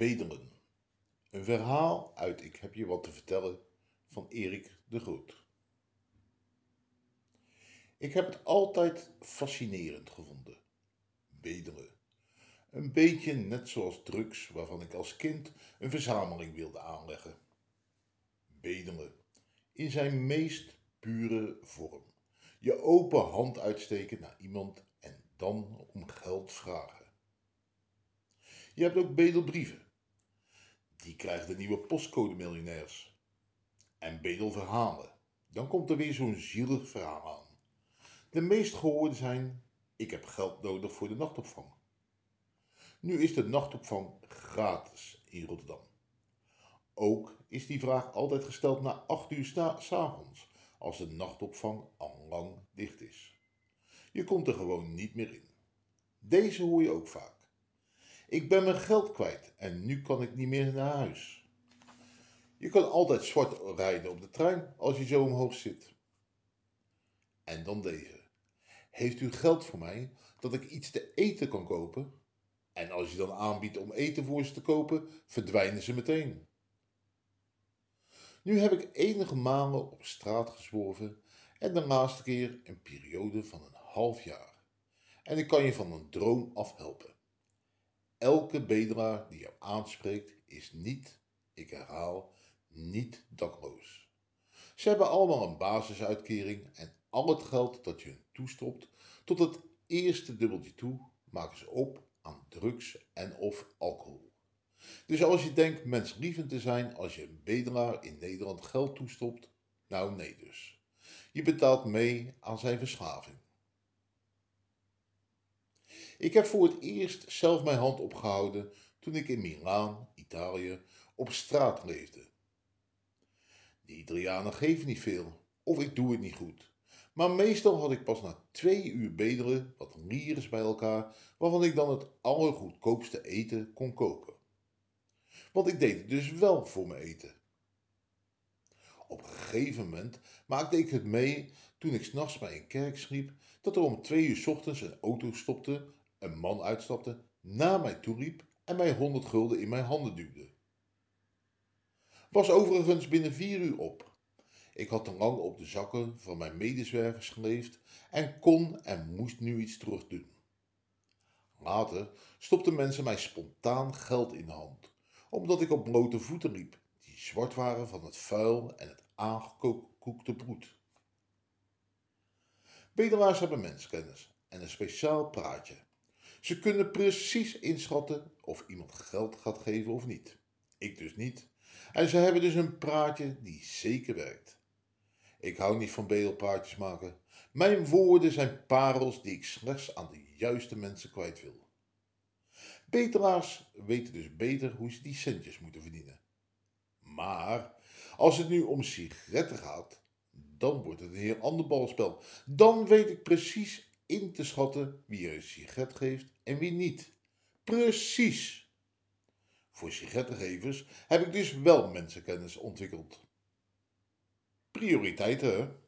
Bedelen. Een verhaal uit Ik heb je wat te vertellen van Erik de Groot. Ik heb het altijd fascinerend gevonden. Bedelen. Een beetje net zoals drugs waarvan ik als kind een verzameling wilde aanleggen. Bedelen. In zijn meest pure vorm. Je open hand uitsteken naar iemand en dan om geld vragen. Je hebt ook bedelbrieven. Die krijgt de nieuwe postcode-miljonairs. En bedelverhalen. Dan komt er weer zo'n zielig verhaal aan. De meest gehoorde zijn: ik heb geld nodig voor de nachtopvang. Nu is de nachtopvang gratis in Rotterdam. Ook is die vraag altijd gesteld na 8 uur s'avonds, als de nachtopvang al lang dicht is. Je komt er gewoon niet meer in. Deze hoor je ook vaak. Ik ben mijn geld kwijt en nu kan ik niet meer naar huis. Je kan altijd zwart rijden op de trein als je zo omhoog zit. En dan deze. Heeft u geld voor mij dat ik iets te eten kan kopen? En als je dan aanbiedt om eten voor ze te kopen, verdwijnen ze meteen. Nu heb ik enige maanden op straat gezworven en de laatste keer een periode van een half jaar. En ik kan je van een droom afhelpen. Elke bedelaar die jou aanspreekt is niet, ik herhaal, niet dakloos. Ze hebben allemaal een basisuitkering en al het geld dat je hun toestopt tot het eerste dubbeltje toe maken ze op aan drugs en of alcohol. Dus als je denkt menslievend te zijn als je een bedelaar in Nederland geld toestopt, nou nee dus. Je betaalt mee aan zijn verslaving. Ik heb voor het eerst zelf mijn hand opgehouden toen ik in Milaan, Italië, op straat leefde. De Italianen geven niet veel, of ik doe het niet goed. Maar meestal had ik pas na twee uur bedelen wat liers bij elkaar, waarvan ik dan het allergoedkoopste eten kon kopen. Want ik deed het dus wel voor mijn eten. Op een gegeven moment maakte ik het mee toen ik s'nachts bij een kerk sliep dat er om twee uur ochtends een auto stopte een man uitstapte, naar mij toeriep en mij honderd gulden in mijn handen duwde. Was overigens binnen vier uur op. Ik had te lang op de zakken van mijn medezwergers geleefd en kon en moest nu iets terug doen. Later stopten mensen mij spontaan geld in de hand, omdat ik op blote voeten liep, die zwart waren van het vuil en het aangekookte broed. Bedelaars hebben menskennis en een speciaal praatje. Ze kunnen precies inschatten of iemand geld gaat geven of niet. Ik dus niet. En ze hebben dus een praatje die zeker werkt. Ik hou niet van bedelpraatjes maken. Mijn woorden zijn parels die ik slechts aan de juiste mensen kwijt wil. Betelaars weten dus beter hoe ze die centjes moeten verdienen. Maar als het nu om sigaretten gaat, dan wordt het een heel ander balspel. Dan weet ik precies in te schatten wie een sigaret geeft en wie niet. Precies. Voor sigarettengevers heb ik dus wel mensenkennis ontwikkeld. Prioriteiten,